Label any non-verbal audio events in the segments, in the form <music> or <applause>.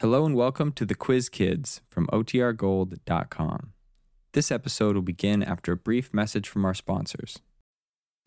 Hello and welcome to the Quiz Kids from OTRGold.com. This episode will begin after a brief message from our sponsors.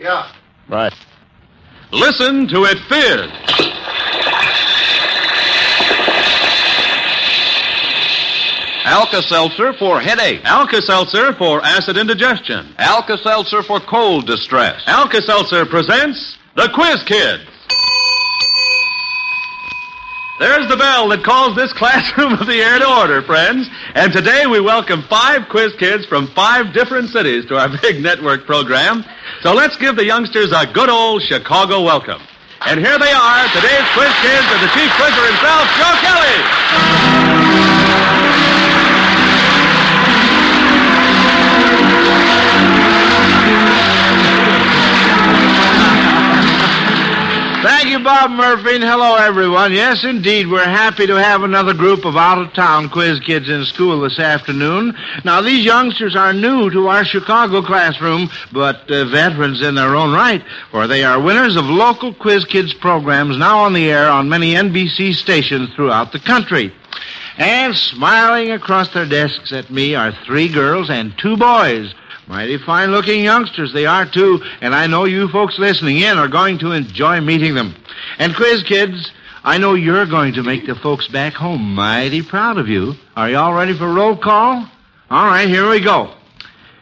Yeah. Right. Listen to it fizz. Alka-Seltzer for headache. Alka-Seltzer for acid indigestion. Alka-Seltzer for cold distress. Alka-Seltzer presents The Quiz Kids. There's the bell that calls this <laughs> classroom of the air to order, friends. And today we welcome five quiz kids from five different cities to our <laughs> big network program. So let's give the youngsters a good old Chicago welcome. And here they are, today's quiz kids and the chief quizzer himself, Joe Kelly. Thank you, Bob Murphy, and hello, everyone. Yes, indeed, we're happy to have another group of out-of-town quiz kids in school this afternoon. Now, these youngsters are new to our Chicago classroom, but uh, veterans in their own right, for they are winners of local quiz kids programs now on the air on many NBC stations throughout the country. And smiling across their desks at me are three girls and two boys. Mighty fine looking youngsters they are, too, and I know you folks listening in are going to enjoy meeting them. And quiz kids, I know you're going to make the folks back home mighty proud of you. Are you all ready for roll call? All right, here we go.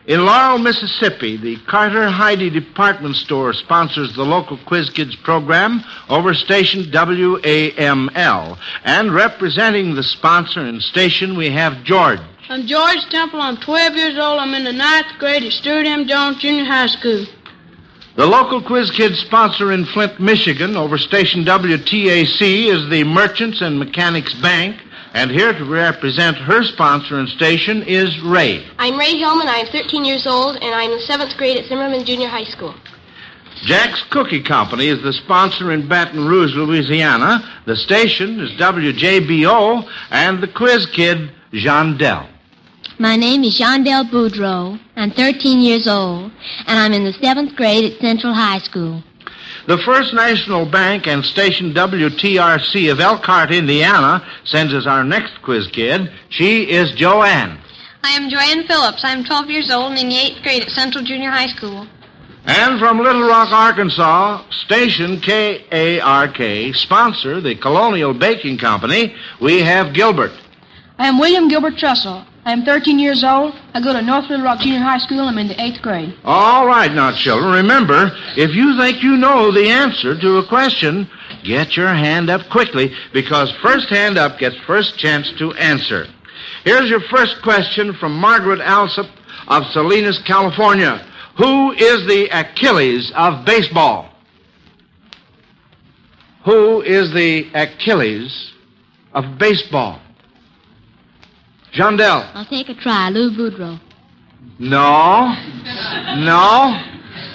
In Laurel, Mississippi, the Carter Heidi Department Store sponsors the local Quiz Kids program over station WAML. And representing the sponsor and station, we have George. I'm George Temple. I'm 12 years old. I'm in the ninth grade at Stuart M. Jones Junior High School. The local Quiz Kids sponsor in Flint, Michigan, over station WTAC, is the Merchants and Mechanics Bank. And here to represent her sponsor and station is Ray. I'm Ray Hillman. I am 13 years old, and I'm in seventh grade at Zimmerman Junior High School. Jack's Cookie Company is the sponsor in Baton Rouge, Louisiana. The station is WJBO, and the quiz kid, Jean Dell. My name is Yondell Boudreau. I'm 13 years old, and I'm in the seventh grade at Central High School. The First National Bank and station WTRC of Elkhart, Indiana, sends us our next quiz kid. She is Joanne. I am Joanne Phillips. I'm 12 years old and in the eighth grade at Central Junior High School. And from Little Rock, Arkansas, station KARK, sponsor the Colonial Baking Company, we have Gilbert. I am William Gilbert Trussell. I am 13 years old. I go to North Little Rock Junior High School. I'm in the eighth grade. All right now, children, remember, if you think you know the answer to a question, get your hand up quickly because first hand up gets first chance to answer. Here's your first question from Margaret Alsop of Salinas, California. Who is the Achilles of baseball? Who is the Achilles of baseball? John Dell. I'll take a try. Lou Boudreau. No. No.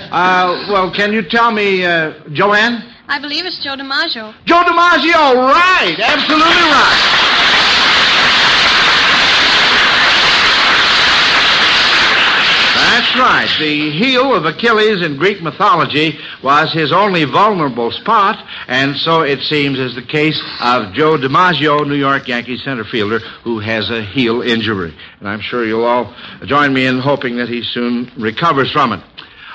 Uh, well, can you tell me, uh, Joanne? I believe it's Joe DiMaggio. Joe DiMaggio, right. Absolutely right. That's right. The heel of Achilles in Greek mythology was his only vulnerable spot, and so it seems is the case of Joe DiMaggio, New York Yankees center fielder, who has a heel injury. And I'm sure you'll all join me in hoping that he soon recovers from it.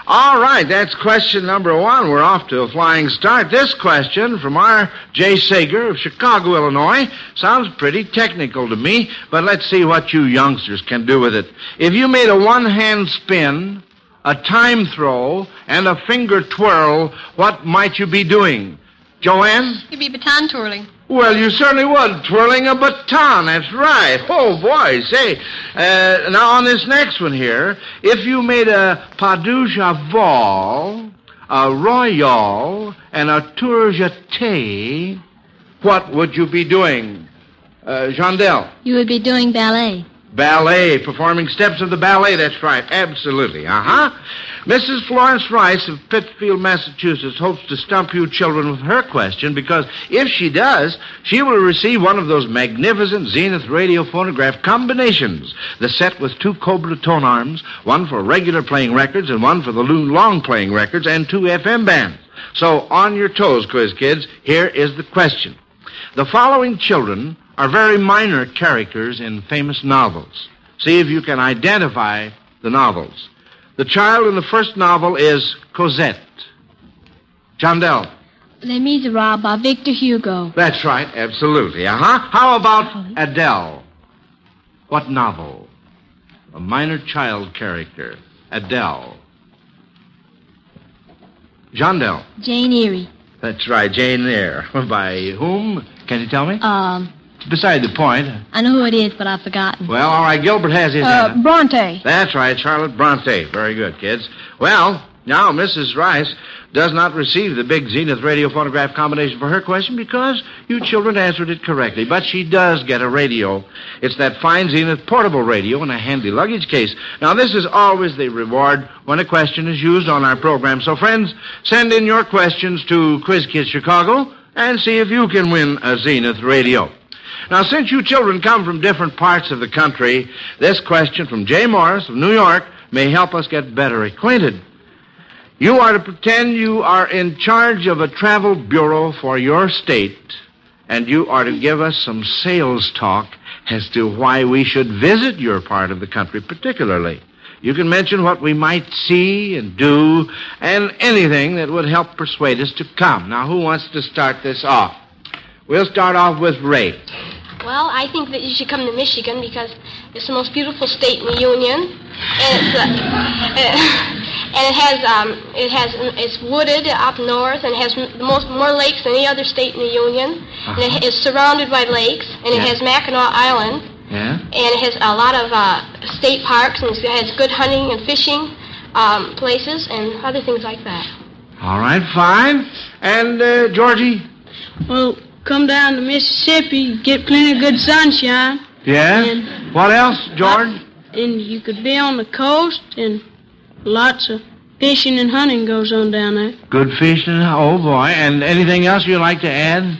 All right, that's question number one. We're off to a flying start. This question from our Jay Sager of Chicago, Illinois, sounds pretty technical to me, but let's see what you youngsters can do with it. If you made a one-hand spin, a time throw, and a finger twirl, what might you be doing? Joanne? You'd be baton twirling. Well, you certainly would. Twirling a baton, that's right. Oh, boy, say. Uh, now, on this next one here, if you made a pas de cheval, a royal, and a tour jeté, what would you be doing? Uh, Jandel. You would be doing ballet. Ballet, performing steps of the ballet, that's right. Absolutely. Uh huh. Mrs. Florence Rice of Pittsfield, Massachusetts hopes to stump you children with her question because if she does, she will receive one of those magnificent Zenith radio phonograph combinations. The set with two Cobra tone arms, one for regular playing records and one for the Loon long playing records, and two FM bands. So on your toes, quiz kids, here is the question. The following children are very minor characters in famous novels. See if you can identify the novels. The child in the first novel is Cosette. Jandel. Les Miserables by Victor Hugo. That's right, absolutely. Uh huh. How about Adele? What novel? A minor child character. Adele. Jandel. Jane Eyre. That's right, Jane Eyre. <laughs> By whom? Can you tell me? Um, Beside the point. I know who it is, but I've forgotten. Well, all right, Gilbert has his. Uh, hand. Bronte. That's right, Charlotte Bronte. Very good, kids. Well, now Mrs. Rice does not receive the big Zenith radio phonograph combination for her question because you children answered it correctly. But she does get a radio. It's that fine Zenith portable radio in a handy luggage case. Now, this is always the reward when a question is used on our program. So, friends, send in your questions to Quiz Kids Chicago and see if you can win a Zenith radio. Now, since you children come from different parts of the country, this question from Jay Morris of New York may help us get better acquainted. You are to pretend you are in charge of a travel bureau for your state, and you are to give us some sales talk as to why we should visit your part of the country particularly. You can mention what we might see and do, and anything that would help persuade us to come. Now, who wants to start this off? We'll start off with Ray. Well, I think that you should come to Michigan because it's the most beautiful state in the union, and it's uh, <laughs> and it has um, it has it's wooded up north and has the most more lakes than any other state in the union, and it is surrounded by lakes, and it has Mackinac Island, Yeah? and it has a lot of uh, state parks, and it has good hunting and fishing um, places and other things like that. All right, fine. And, uh, Georgie? Well, come down to Mississippi, get plenty of good sunshine, Yeah? And- What else, George? and you could be on the coast, and lots of fishing and hunting goes on down there. Good fishing. Oh, boy. And anything else you'd like to add?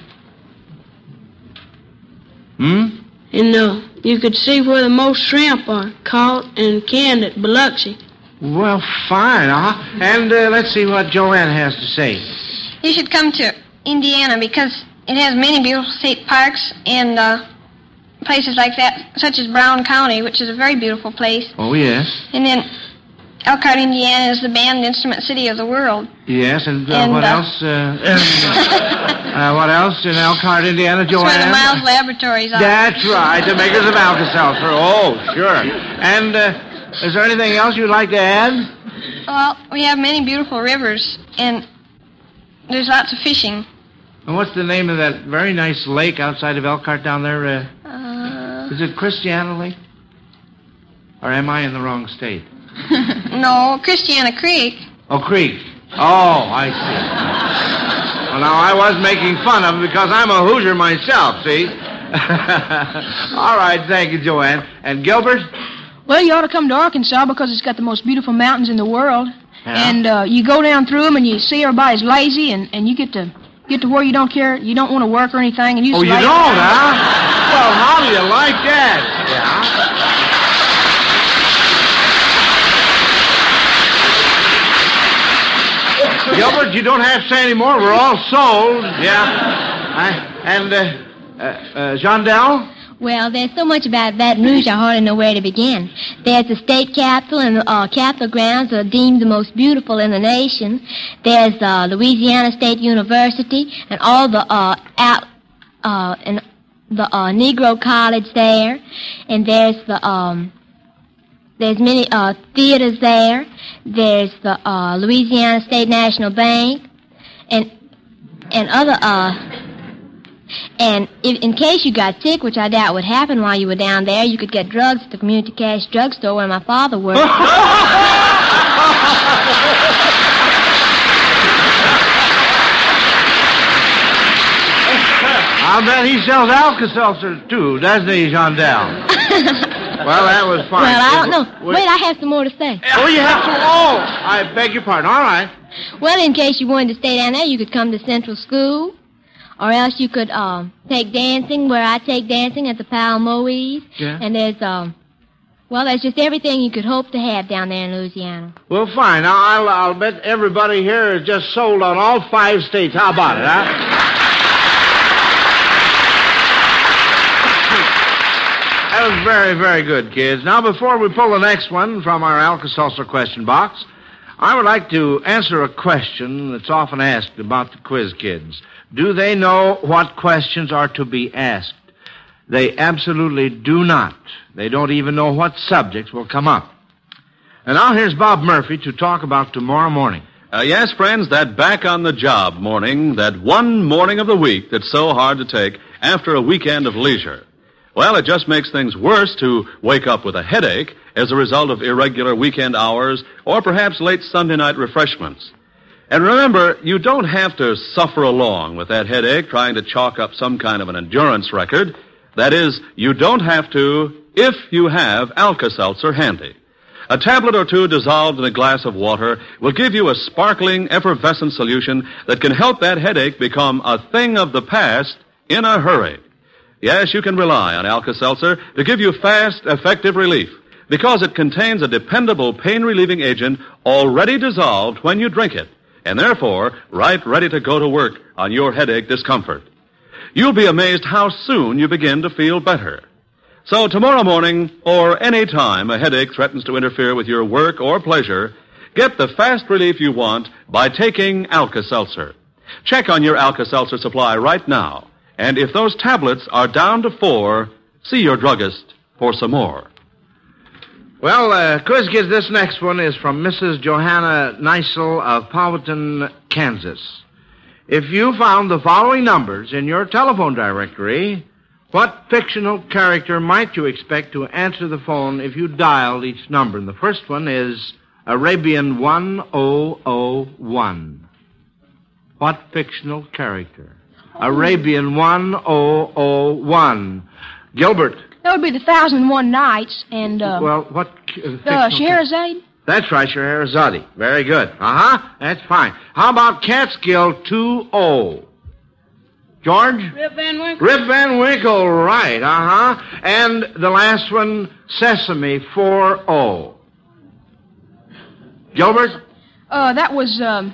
Hmm? And uh, you could see where the most shrimp are caught and canned at Biloxi. Well, fine. Uh-huh. And uh, let's see what Joanne has to say. You should come to Indiana because it has many beautiful state parks and uh, places like that, such as Brown County, which is a very beautiful place. Oh, yes. And then Elkhart, Indiana is the band instrument city of the world. Yes, and, uh, And, what uh, else? Uh, <laughs> uh, what else in Elkhart, Indiana, That's where the Joanne? Miles Laboratories are. That's right, the makers of Alka-Seltzer. Oh, sure. And uh, is there anything else you'd like to add? Well, we have many beautiful rivers, and there's lots of fishing. And what's the name of that very nice lake outside of Elkhart down there? Uh, Uh, is it Christiana Lake? Or am I in the wrong state? <laughs> no, Christiana Creek. Oh, Creek. Oh, I see. Well, now, I was making fun of him because I'm a Hoosier myself, see? <laughs> All right, thank you, Joanne. And Gilbert? Well, you ought to come to Arkansas because it's got the most beautiful mountains in the world. Yeah. And uh, you go down through them and you see everybody's lazy and, and you get to get to where you don't care, you don't want to work or anything. And you Oh, you don't, huh? Well, how do you like that? Yeah. Gilbert, you don't have to say any more. We're all sold. Yeah. I, and, uh, uh, uh, Jandel? Well, there's so much about Baton Rouge, I hardly know where to begin. There's the state capitol and the uh, capitol grounds are deemed the most beautiful in the nation. There's uh, Louisiana State University and all the uh, out, uh, and the uh, Negro College there, and there's the um, there's many uh, theaters there. There's the uh, Louisiana State National Bank, and and other uh. And if, in case you got sick, which I doubt would happen while you were down there, you could get drugs at the community cash drugstore where my father worked. <laughs> I'll bet he sells Alka-Seltzer, too, doesn't he, Jondell? <laughs> well, that was fine. Well, I don't know. Wait, I have some more to say. Oh, you have to. Oh, I beg your pardon. All right. Well, in case you wanted to stay down there, you could come to Central School. Or else you could um, take dancing where I take dancing at the Palmoes. Yeah. And there's, um, well, there's just everything you could hope to have down there in Louisiana. Well, fine. Now, I'll, I'll bet everybody here is just sold on all five states. How about it, huh? That was very, very good, kids. Now, before we pull the next one from our Alka-Seltzer question box, I would like to answer a question that's often asked about the quiz kids. Do they know what questions are to be asked? They absolutely do not. They don't even know what subjects will come up. And now here's Bob Murphy to talk about tomorrow morning. Uh, yes, friends, that back on the job morning, that one morning of the week that's so hard to take after a weekend of leisure. Well, it just makes things worse to wake up with a headache as a result of irregular weekend hours or perhaps late Sunday night refreshments. And remember, you don't have to suffer along with that headache trying to chalk up some kind of an endurance record. That is, you don't have to if you have Alka-Seltzer handy. A tablet or two dissolved in a glass of water will give you a sparkling, effervescent solution that can help that headache become a thing of the past in a hurry. Yes, you can rely on Alka-Seltzer to give you fast, effective relief because it contains a dependable pain-relieving agent already dissolved when you drink it and therefore right ready to go to work on your headache discomfort. You'll be amazed how soon you begin to feel better. So tomorrow morning, or any time a headache threatens to interfere with your work or pleasure, get the fast relief you want by taking Alka-Seltzer. Check on your Alka-Seltzer supply right now. And if those tablets are down to four, see your druggist for some more. Well, uh, kids, this next one is from Mrs. Johanna Neisel of Powhattan, Kansas. If you found the following numbers in your telephone directory, what fictional character might you expect to answer the phone if you dialed each number? And the first one is Arabian 1001. What fictional character? Arabian 1001. Gilbert. That would be the Thousand and One Nights and, uh, Well, what. Uh, uh, Scheherazade. That's right, Scheherazade. Very good. Uh huh. That's fine. How about Catskill 2 George? Rip Van Winkle. Rip Van Winkle, right. Uh huh. And the last one, Sesame 4 Gilbert? Uh, that was, um,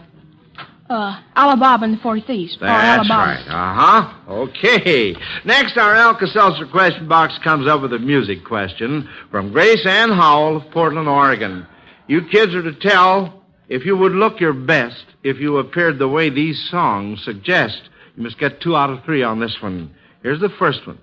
uh, Ali Baba and the Forty Thieves. or That's right. Uh huh. Okay. Next, our Alka Seltzer question box comes up with a music question from Grace Ann Howell of Portland, Oregon. You kids are to tell if you would look your best if you appeared the way these songs suggest. You must get two out of three on this one. Here's the first one.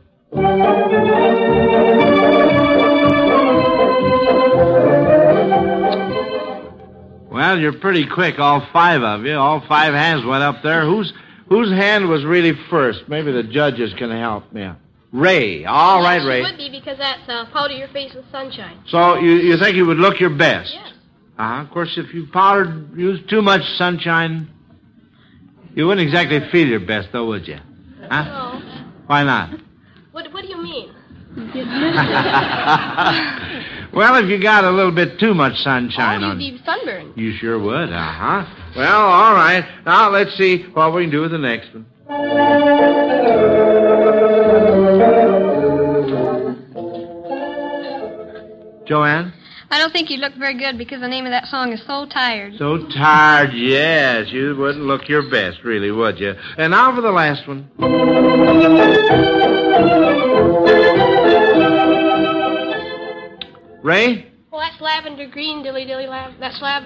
Well, you're pretty quick, all five of you. All five hands went up there. Whose whose hand was really first? Maybe the judges can help me. Ray. All right, yes, Ray. It would be because that's uh, powder your face with sunshine. So you, you think you would look your best? Yes. Uh-huh. Of course, if you powdered, used too much sunshine, you wouldn't exactly feel your best, though, would you? Huh? No. Why not? What What do you mean? <laughs> <laughs> <laughs> well, if you got a little bit too much sunshine oh, on you'd be sunburned. You sure would, uh huh. Well, all right. Now let's see what we can do with the next one. Joanne? I don't think you look very good because the name of that song is So Tired. So tired, yes. You wouldn't look your best, really, would you? And now for the last one. Ray? Well, that's lavender green, dilly dilly lav. That's lav.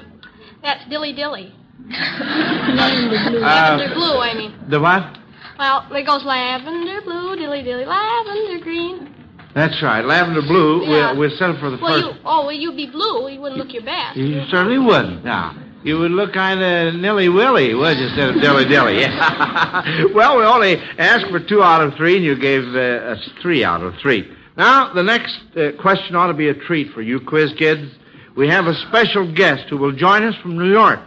That's dilly dilly. lavender blue, <laughs> I mean. The what? Well, it goes lavender blue, dilly dilly, lavender green. That's right. Lavender blue. Yeah. We'll, we'll settle for the Well, first. you oh, well, you'd be blue. You wouldn't look your best. You certainly wouldn't. Now, you would look kind of nilly willy, would you, instead of dilly dilly? <laughs> well, we only asked for two out of three, and you gave uh, us three out of three. Now, the next uh, question ought to be a treat for you, quiz kids. We have a special guest who will join us from New York.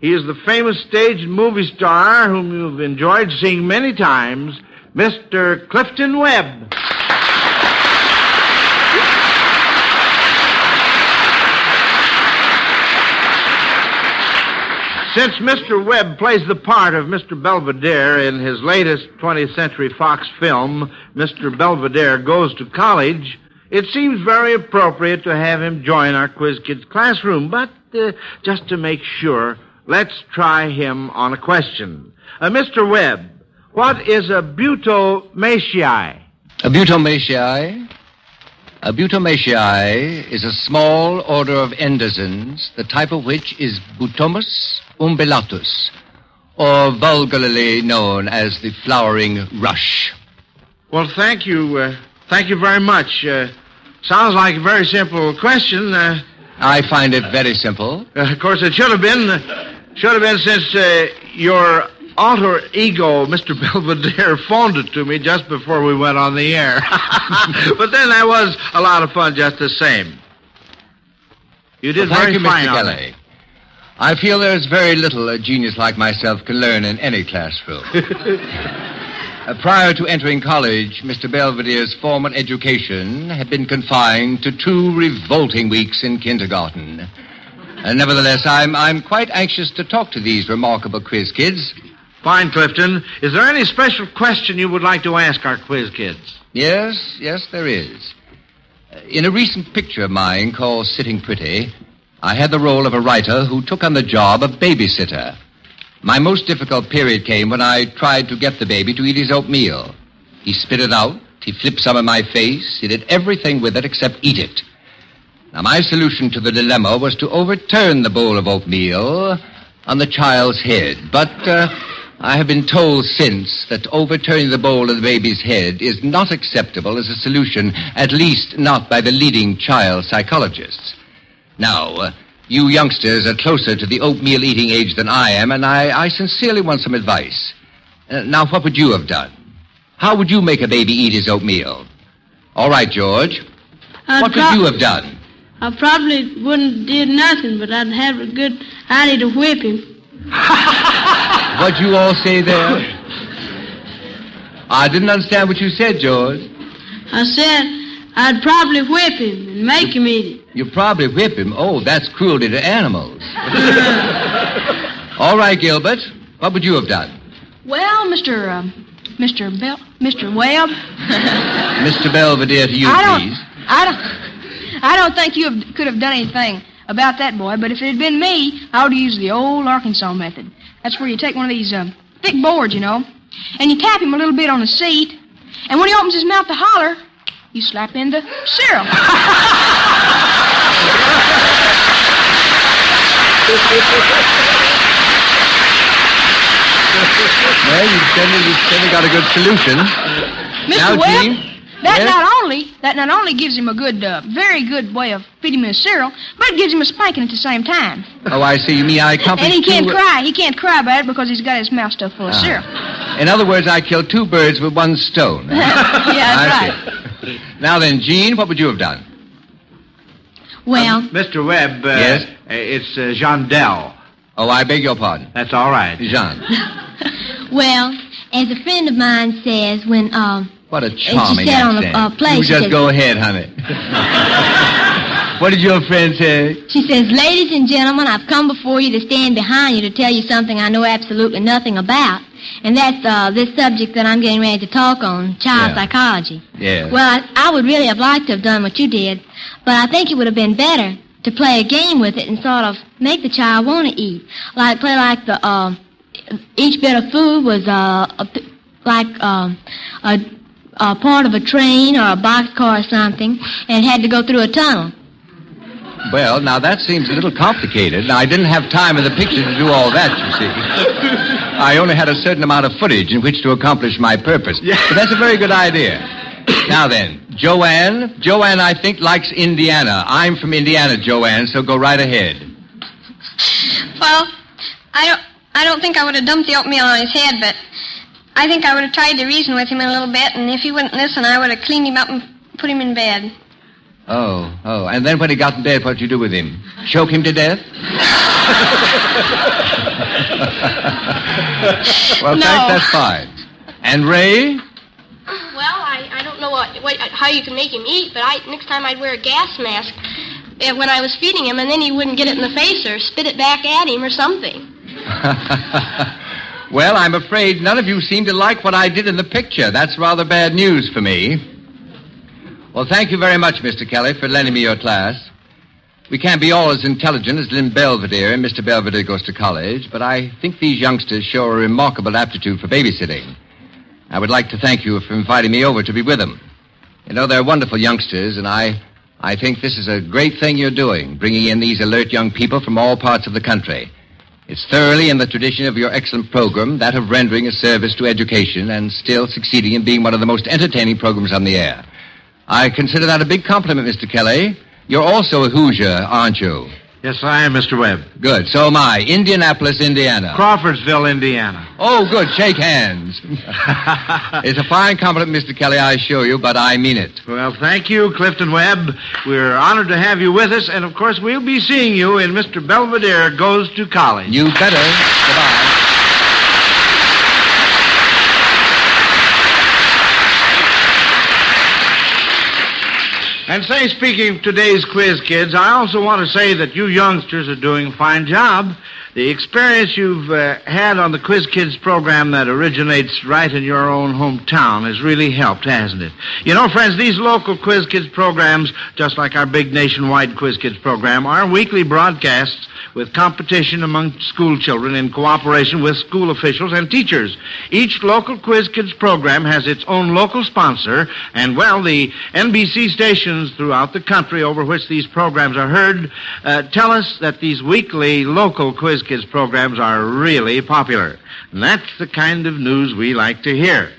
He is the famous stage and movie star whom you've enjoyed seeing many times, Mr. Clifton Webb. Since Mr. Webb plays the part of Mr. Belvedere in his latest 20th Century Fox film, Mr. Belvedere Goes to College, it seems very appropriate to have him join our Quiz Kids classroom. But uh, just to make sure, let's try him on a question. Uh, Mr. Webb, what is a butomaceae? A butomaceae? A butomaceae is a small order of endogens, the type of which is Butomus umbellatus, or vulgarly known as the flowering rush. Well, thank you. Uh, thank you very much. Uh, sounds like a very simple question. Uh, I find it very simple. uh, of course, it should have been. uh, should have been since uh, your alter ego, Mr. <laughs> Belvedere, phoned it to me just before we went on the air. <laughs> but then that was a lot of fun just the same. You did Well, thank very you, fine Mr. Kelly. It. I feel there is very little a genius like myself can learn in any classroom. <laughs> Uh, prior to entering college, Mr. Belvedere's formal education had been confined to two revolting weeks in kindergarten. Uh, nevertheless, I'm, I'm quite anxious to talk to these remarkable quiz kids. Fine, Clifton. Is there any special question you would like to ask our quiz kids? Yes, yes, there is. Uh, In a recent picture of mine called Sitting Pretty, I had the role of a writer who took on the job of babysitter. My most difficult period came when I tried to get the baby to eat his oatmeal. He spit it out, he flipped some in my face, he did everything with it except eat it. Now, my solution to the dilemma was to overturn the bowl of oatmeal on the child's head. But uh, I have been told since that overturning the bowl of the baby's head is not acceptable as a solution, at least not by the leading child psychologists. Now, uh, you youngsters are closer to the oatmeal eating age than I am, and I, I sincerely want some advice. Uh, now, what would you have done? How would you make a baby eat his oatmeal? All right, George. I'd what prob- would you have done? I probably wouldn't did nothing, but I'd have a good idea to whip him. <laughs> What'd you all say there? <laughs> I didn't understand what you said, George. I said I'd probably whip him and make him eat it. You'd probably whip him. Oh, that's cruelty to animals. all right, Gilbert. What would you have done? Well, Mr. Um, Mr. Bell, Mr. Webb, Mr. Belvedere, to you, I don't, please. I don't, I don't think you have, could have done anything about that boy. But if it had been me, I would used the old Arkansas method. That's where you take one of these um, thick boards, you know, and you tap him a little bit on the seat, and when he opens his mouth to holler, you slap in the syrup. <laughs> Well, you've certainly, you've certainly got a good solution. Mr. Now, Webb, Gene, that yes? not only that not only gives him a good, uh, very good way of feeding him his cereal, but it gives him a spanking at the same time. Oh, I see. You mean I accomplished <laughs> And he can't two... cry. He can't cry about it because he's got his mouth stuffed full of Uh-huh. syrup. In other words, I killed two birds with one stone. <laughs> yeah, that's right. Now then, Jean, what would you have done? Well, Mr. Webb, uh, Yes? uh, it's uh, Jean Dell. Oh, I beg your pardon. That's all right. Jean. <laughs> well, as a friend of mine says, when um, What a she charming said on a- accent. a play, You she just said- go ahead, honey. <laughs> what did your friend say? She says, Ladies and gentlemen, I've come before you to stand behind you to tell you something I know absolutely nothing about. And that's uh, this subject that I'm getting ready to talk on, child Yeah. psychology. Yeah. Well, I, I would really have liked to have done what you did, but I think it would have been better to play a game with it and sort of make the child want to eat. Like, play like the, uh, each bit of food was uh, a, like um, a, a part of a train or a boxcar or something, and had to go through a tunnel. Well, now that seems a little complicated. Now, I didn't have time in the picture to do all that, you see. I only had a certain amount of footage in which to accomplish my purpose. But that's a very good idea. Now then, Joanne. Joanne, I think, likes Indiana. I'm from Indiana, Joanne, so go right ahead. Well, I don't, I don't think I would have dumped the oatmeal on his head, but I think I would have tried to reason with him a little bit, and if he wouldn't listen, I would have cleaned him up and put him in bed. Oh, oh. And then when he got in bed, what'd you do with him? Choke him to death? <laughs> well, No. thanks, that's fine. And Ray? Well, I, I don't know what, how you can make him eat, but I next time I'd wear a gas mask uh, when I was feeding him, and then he wouldn't get it in the face or spit it back at him or something. <laughs> well, I'm afraid none of you seem to like what I did in the picture. That's rather bad news for me. Well, thank you very much, Mr. Kelly, for lending me your class. We can't be all as intelligent as Lynn Belvedere and Mr. Belvedere goes to college, but I think these youngsters show a remarkable aptitude for babysitting. I would like to thank you for inviting me over to be with them. You know, they're wonderful youngsters, and I, I think this is a great thing you're doing, bringing in these alert young people from all parts of the country. It's thoroughly in the tradition of your excellent program, that of rendering a service to education and still succeeding in being one of the most entertaining programs on the air. I consider that a big compliment, Mr. Kelly. You're also a Hoosier, aren't you? Yes, I am, Mr. Webb. Good. So am I. Indianapolis, Indiana. Crawfordsville, Indiana. Oh, good. Shake hands. <laughs> it's a fine compliment, Mr. Kelly, I assure you, but I mean it. Well, thank you, Clifton Webb. We're honored to have you with us, and of course, we'll be seeing you in Mr. Belvedere Goes to College. You better. Goodbye. And say, speaking of today's quiz kids, I also want to say that you youngsters are doing a fine job. The experience you've uh, had on the Quiz Kids program that originates right in your own hometown has really helped, hasn't it? You know, friends, these local Quiz Kids programs, just like our big nationwide Quiz Kids program, are weekly broadcasts with competition among school children in cooperation with school officials and teachers. Each local Quiz Kids program has its own local sponsor, and, well, the NBC stations throughout the country over which these programs are heard uh, tell us that these weekly local Quiz Kids programs are really popular. And that's the kind of news we like to hear.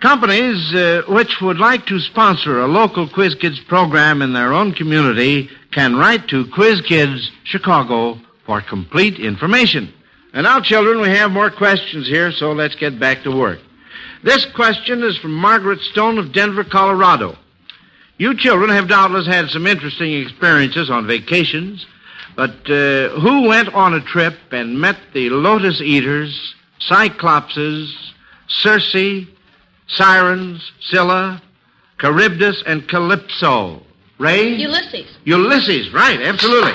Companies uh, which would like to sponsor a local Quiz Kids program in their own community can write to Quiz Kids Chicago for complete information. And now, children, we have more questions here, so let's get back to work. This question is from Margaret Stone of Denver, Colorado. You children have doubtless had some interesting experiences on vacations, but uh, who went on a trip and met the lotus eaters, cyclopses, Circe, sirens, Scylla, Charybdis, and Calypso? Ray? Ulysses. Ulysses, right, absolutely.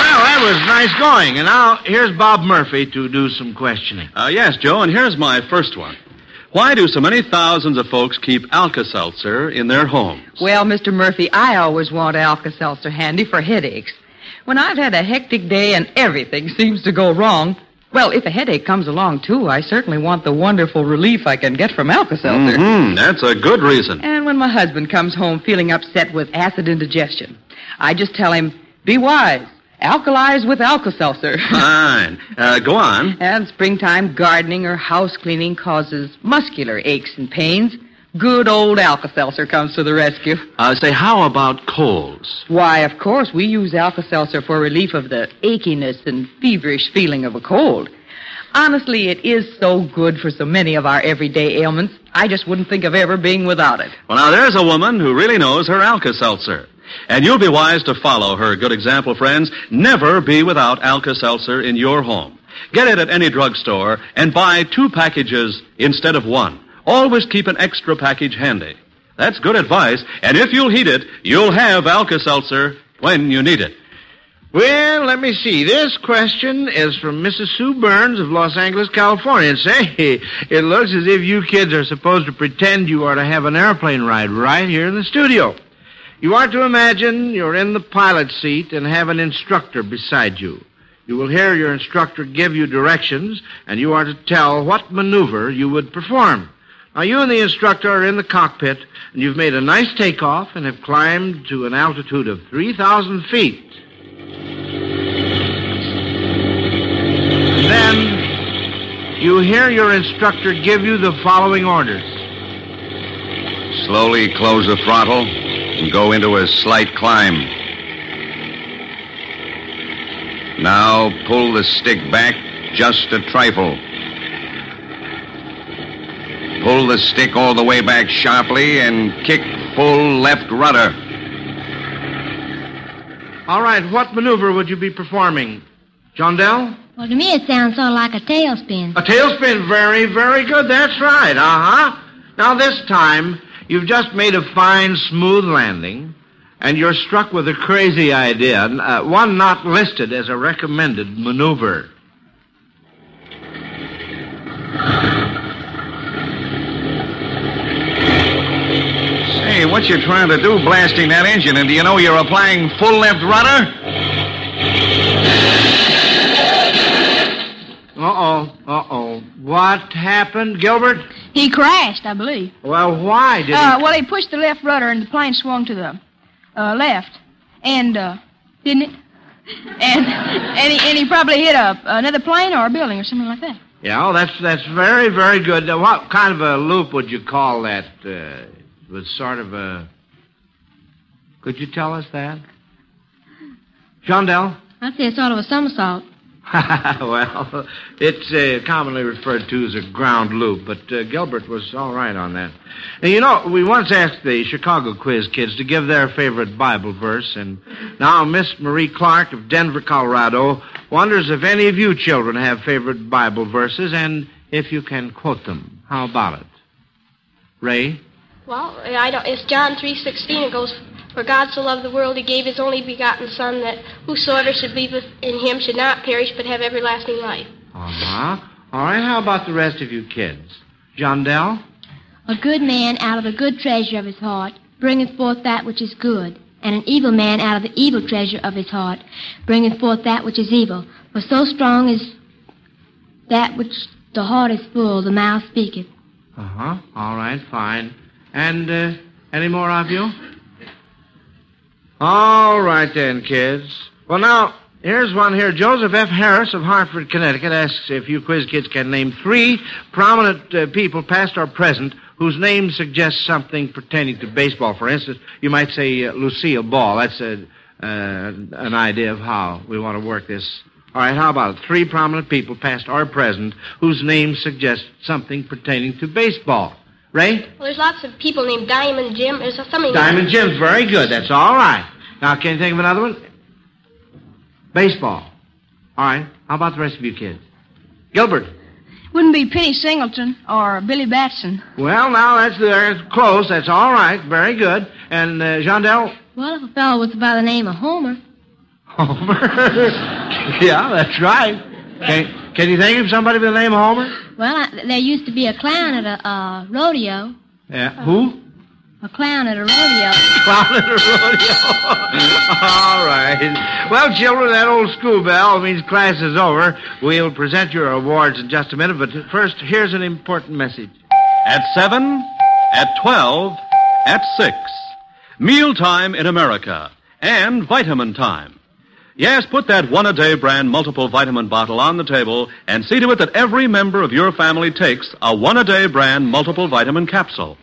Well, that was nice going. And now here's Bob Murphy to do some questioning. Uh, yes, Joe, and here's my first one. Why do so many thousands of folks keep Alka-Seltzer in their homes? Well, Mr. Murphy, I always want Alka-Seltzer handy for headaches. When I've had a hectic day and everything <laughs> seems to go wrong, well, if a headache comes along, too, I certainly want the wonderful relief I can get from Alka-Seltzer. Mm-hmm. That's a good reason. And when my husband comes home feeling upset with acid indigestion, I just tell him, be wise. Alkalize with Alka-Seltzer. <laughs> Fine. Uh, go on. And springtime gardening or house cleaning causes muscular aches and pains. Good old Alka-Seltzer comes to the rescue. Uh, say, how about colds? Why, of course, we use Alka-Seltzer for relief of the achiness and feverish feeling of a cold. Honestly, it is so good for so many of our everyday ailments. I just wouldn't think of ever being without it. Well, now, there's a woman who really knows her Alka-Seltzer. And you'll be wise to follow her good example, friends. Never be without Alka-Seltzer in your home. Get it at any drugstore and buy two packages instead of one. Always keep an extra package handy. That's good advice, and if you'll heed it, you'll have Alka-Seltzer when you need it. Well, let me see. This question is from Mrs. Sue Burns of Los Angeles, California. And say, <laughs> it looks as if you kids are supposed to pretend you are to have an airplane ride right here in the studio. You are to imagine you're in the pilot's seat and have an instructor beside you. You will hear your instructor give you directions, and you are to tell what maneuver you would perform. Now, you and the instructor are in the cockpit, and you've made a nice takeoff and have climbed to an altitude of 3,000 feet. Then you hear your instructor give you the following orders. Slowly close the throttle and go into a slight climb. Now pull the stick back just a trifle. Pull the stick all the way back sharply and kick full left rudder. All right, what maneuver would you be performing? John Dell? Well, to me it sounds sort of like a tailspin. A tailspin, very, very good. That's right. Uh huh. Now, this time, you've just made a fine, smooth landing, and you're struck with a crazy idea, uh, one not listed as a recommended maneuver. Say, what you're trying to do blasting that engine? And do you know you're applying full left rudder? Uh-oh, uh-oh. What happened, Gilbert? He crashed, I believe. Well, why did Uh, he... well, he pushed the left rudder and the plane swung to the uh, left. And, uh, didn't it? And, and, he, and he probably hit a, another plane or a building or something like that. Yeah, well, that's that's very, very good. Uh, what kind of a loop would you call that? Uh, it was sort of a... Could you tell us that? Shondell? I'd say it's sort of a somersault. <laughs> well, it's uh, commonly referred to as a ground loop, but uh, Gilbert was all right on that. Now, you know, we once asked the Chicago quiz kids to give their favorite Bible verse, and now Miss Marie Clark of Denver, Colorado, wonders if any of you children have favorite Bible verses and if you can quote them. How about it? Ray? Well, I don't. It's John three sixteen. It goes, "For God so loved the world, He gave His only begotten Son, that whosoever should believe in Him should not perish, but have everlasting life." Uh-huh. All right, how about the rest of you kids? John Dell? A good man out of the good treasure of his heart bringeth forth that which is good, and an evil man out of the evil treasure of his heart bringeth forth that which is evil. For so strong is that which the heart is full, the mouth speaketh. Uh-huh. All right, fine. And, uh, any more of you? All right then, kids. Well, now, here's one here. Joseph F. Harris of Hartford, Connecticut asks if you quiz kids can name three prominent uh, people, past or present, whose names suggest something pertaining to baseball. For instance, you might say uh, Lucille Ball. That's a, uh, an idea of how we want to work this. All right, how about it? Three prominent people, past or present, whose names suggest something pertaining to baseball. Ray? Well, there's lots of people named Diamond Jim. There's something. Diamond Jim's very good. That's all right. Now, can you think of another one? Baseball. All right. How about the rest of you kids? Gilbert. Wouldn't be Penny Singleton or Billy Batson. Well, now that's that's close. That's all right. Very good. And uh, Jondell. Well, if a fellow was by the name of Homer. Homer. <laughs> yeah, that's right. Can, can you think of somebody by the name of Homer? Well, I, there used to be a clown at a uh, rodeo. Yeah. Who? A clown at a rodeo. Clown at a rodeo. <laughs> All right. Well, children, that old school bell means class is over. We'll present your awards in just a minute, but first, here's an important message. At 7, at 12, at 6. Mealtime in America and vitamin time. Yes, put that one a day brand multiple vitamin bottle on the table and see to it that every member of your family takes a one a day brand multiple vitamin capsule.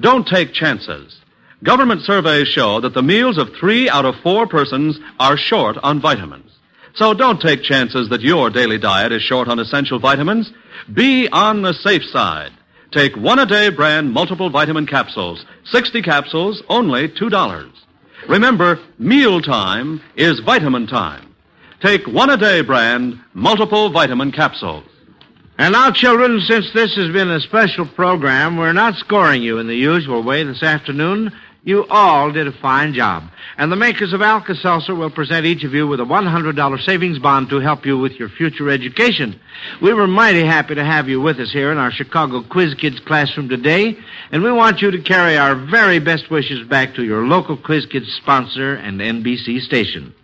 Don't take chances. Government surveys show that the meals of three out of four persons are short on vitamins. So don't take chances that your daily diet is short on essential vitamins. Be on the safe side. Take one a day brand multiple vitamin capsules. 60 capsules, only $2. Remember, mealtime is vitamin time. Take one a day brand multiple vitamin capsules. And now, children, since this has been a special program, we're not scoring you in the usual way this afternoon. You all did a fine job. And the makers of Alka-Seltzer will present each of you with a $100 savings bond to help you with your future education. We were mighty happy to have you with us here in our Chicago Quiz Kids classroom today, and we want you to carry our very best wishes back to your local Quiz Kids sponsor and NBC station.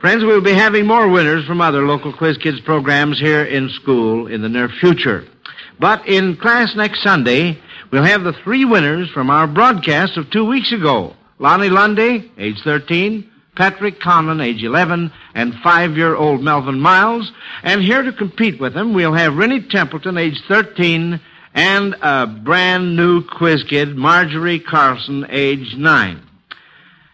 Friends, we'll be having more winners from other local Quiz Kids programs here in school in the near future. But in class next Sunday, we'll have the three winners from our broadcast of two weeks ago. Lonnie Lundy, age 13, Patrick Conlon, age 11, and five-year-old Melvin Miles. And here to compete with them, we'll have Rennie Templeton, age 13, and a brand new quiz kid, Marjorie Carlson, age 9.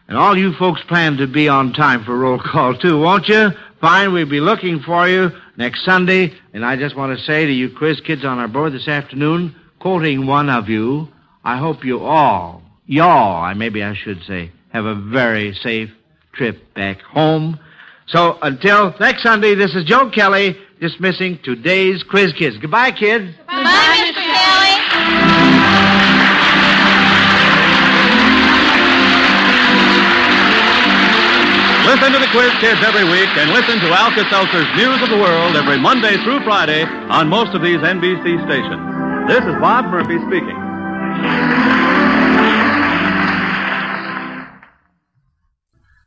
And all you folks plan to be on time for roll call, too, won't you? Fine, we'll be looking for you next Sunday. And I just want to say to you quiz kids on our board this afternoon, quoting one of you, I hope you all, y'all, I maybe I should say, have a very safe trip back home. So until next Sunday, this is Joe Kelly dismissing today's Quiz Kids. Goodbye, kids. Bye, Mr. Kelly. Listen to the Quiz Kids every week and listen to Alka-Seltzer's News of the World every Monday through Friday on most of these NBC stations. This is Bob Murphy speaking.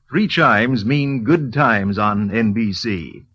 Three chimes mean good times on NBC.